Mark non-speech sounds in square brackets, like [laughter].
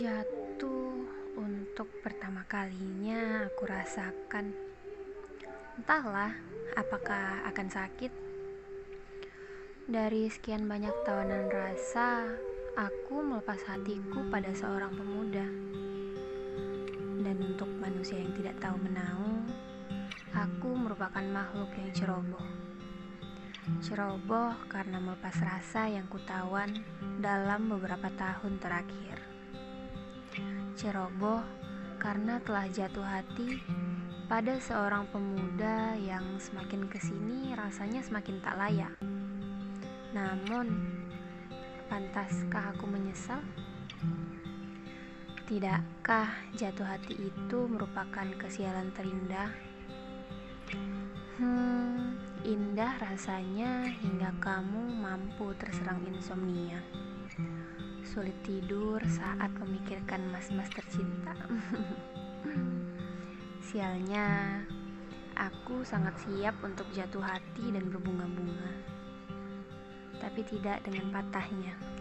Jatuh untuk pertama kalinya aku rasakan. Entahlah, apakah akan sakit. Dari sekian banyak tawanan rasa, aku melepas hatiku pada seorang pemuda. Dan untuk manusia yang tidak tahu menau, aku merupakan makhluk yang ceroboh. Ceroboh karena melepas rasa yang kutawan dalam beberapa tahun terakhir. Ceroboh karena telah jatuh hati pada seorang pemuda yang semakin ke sini rasanya semakin tak layak. Namun, pantaskah aku menyesal? Tidakkah jatuh hati itu merupakan kesialan terindah? Hmm, indah rasanya hingga kamu mampu terserang insomnia. Sulit tidur saat memikirkan mas-mas tercinta. [laughs] Sialnya, aku sangat siap untuk jatuh hati dan berbunga-bunga. Tapi tidak dengan patahnya.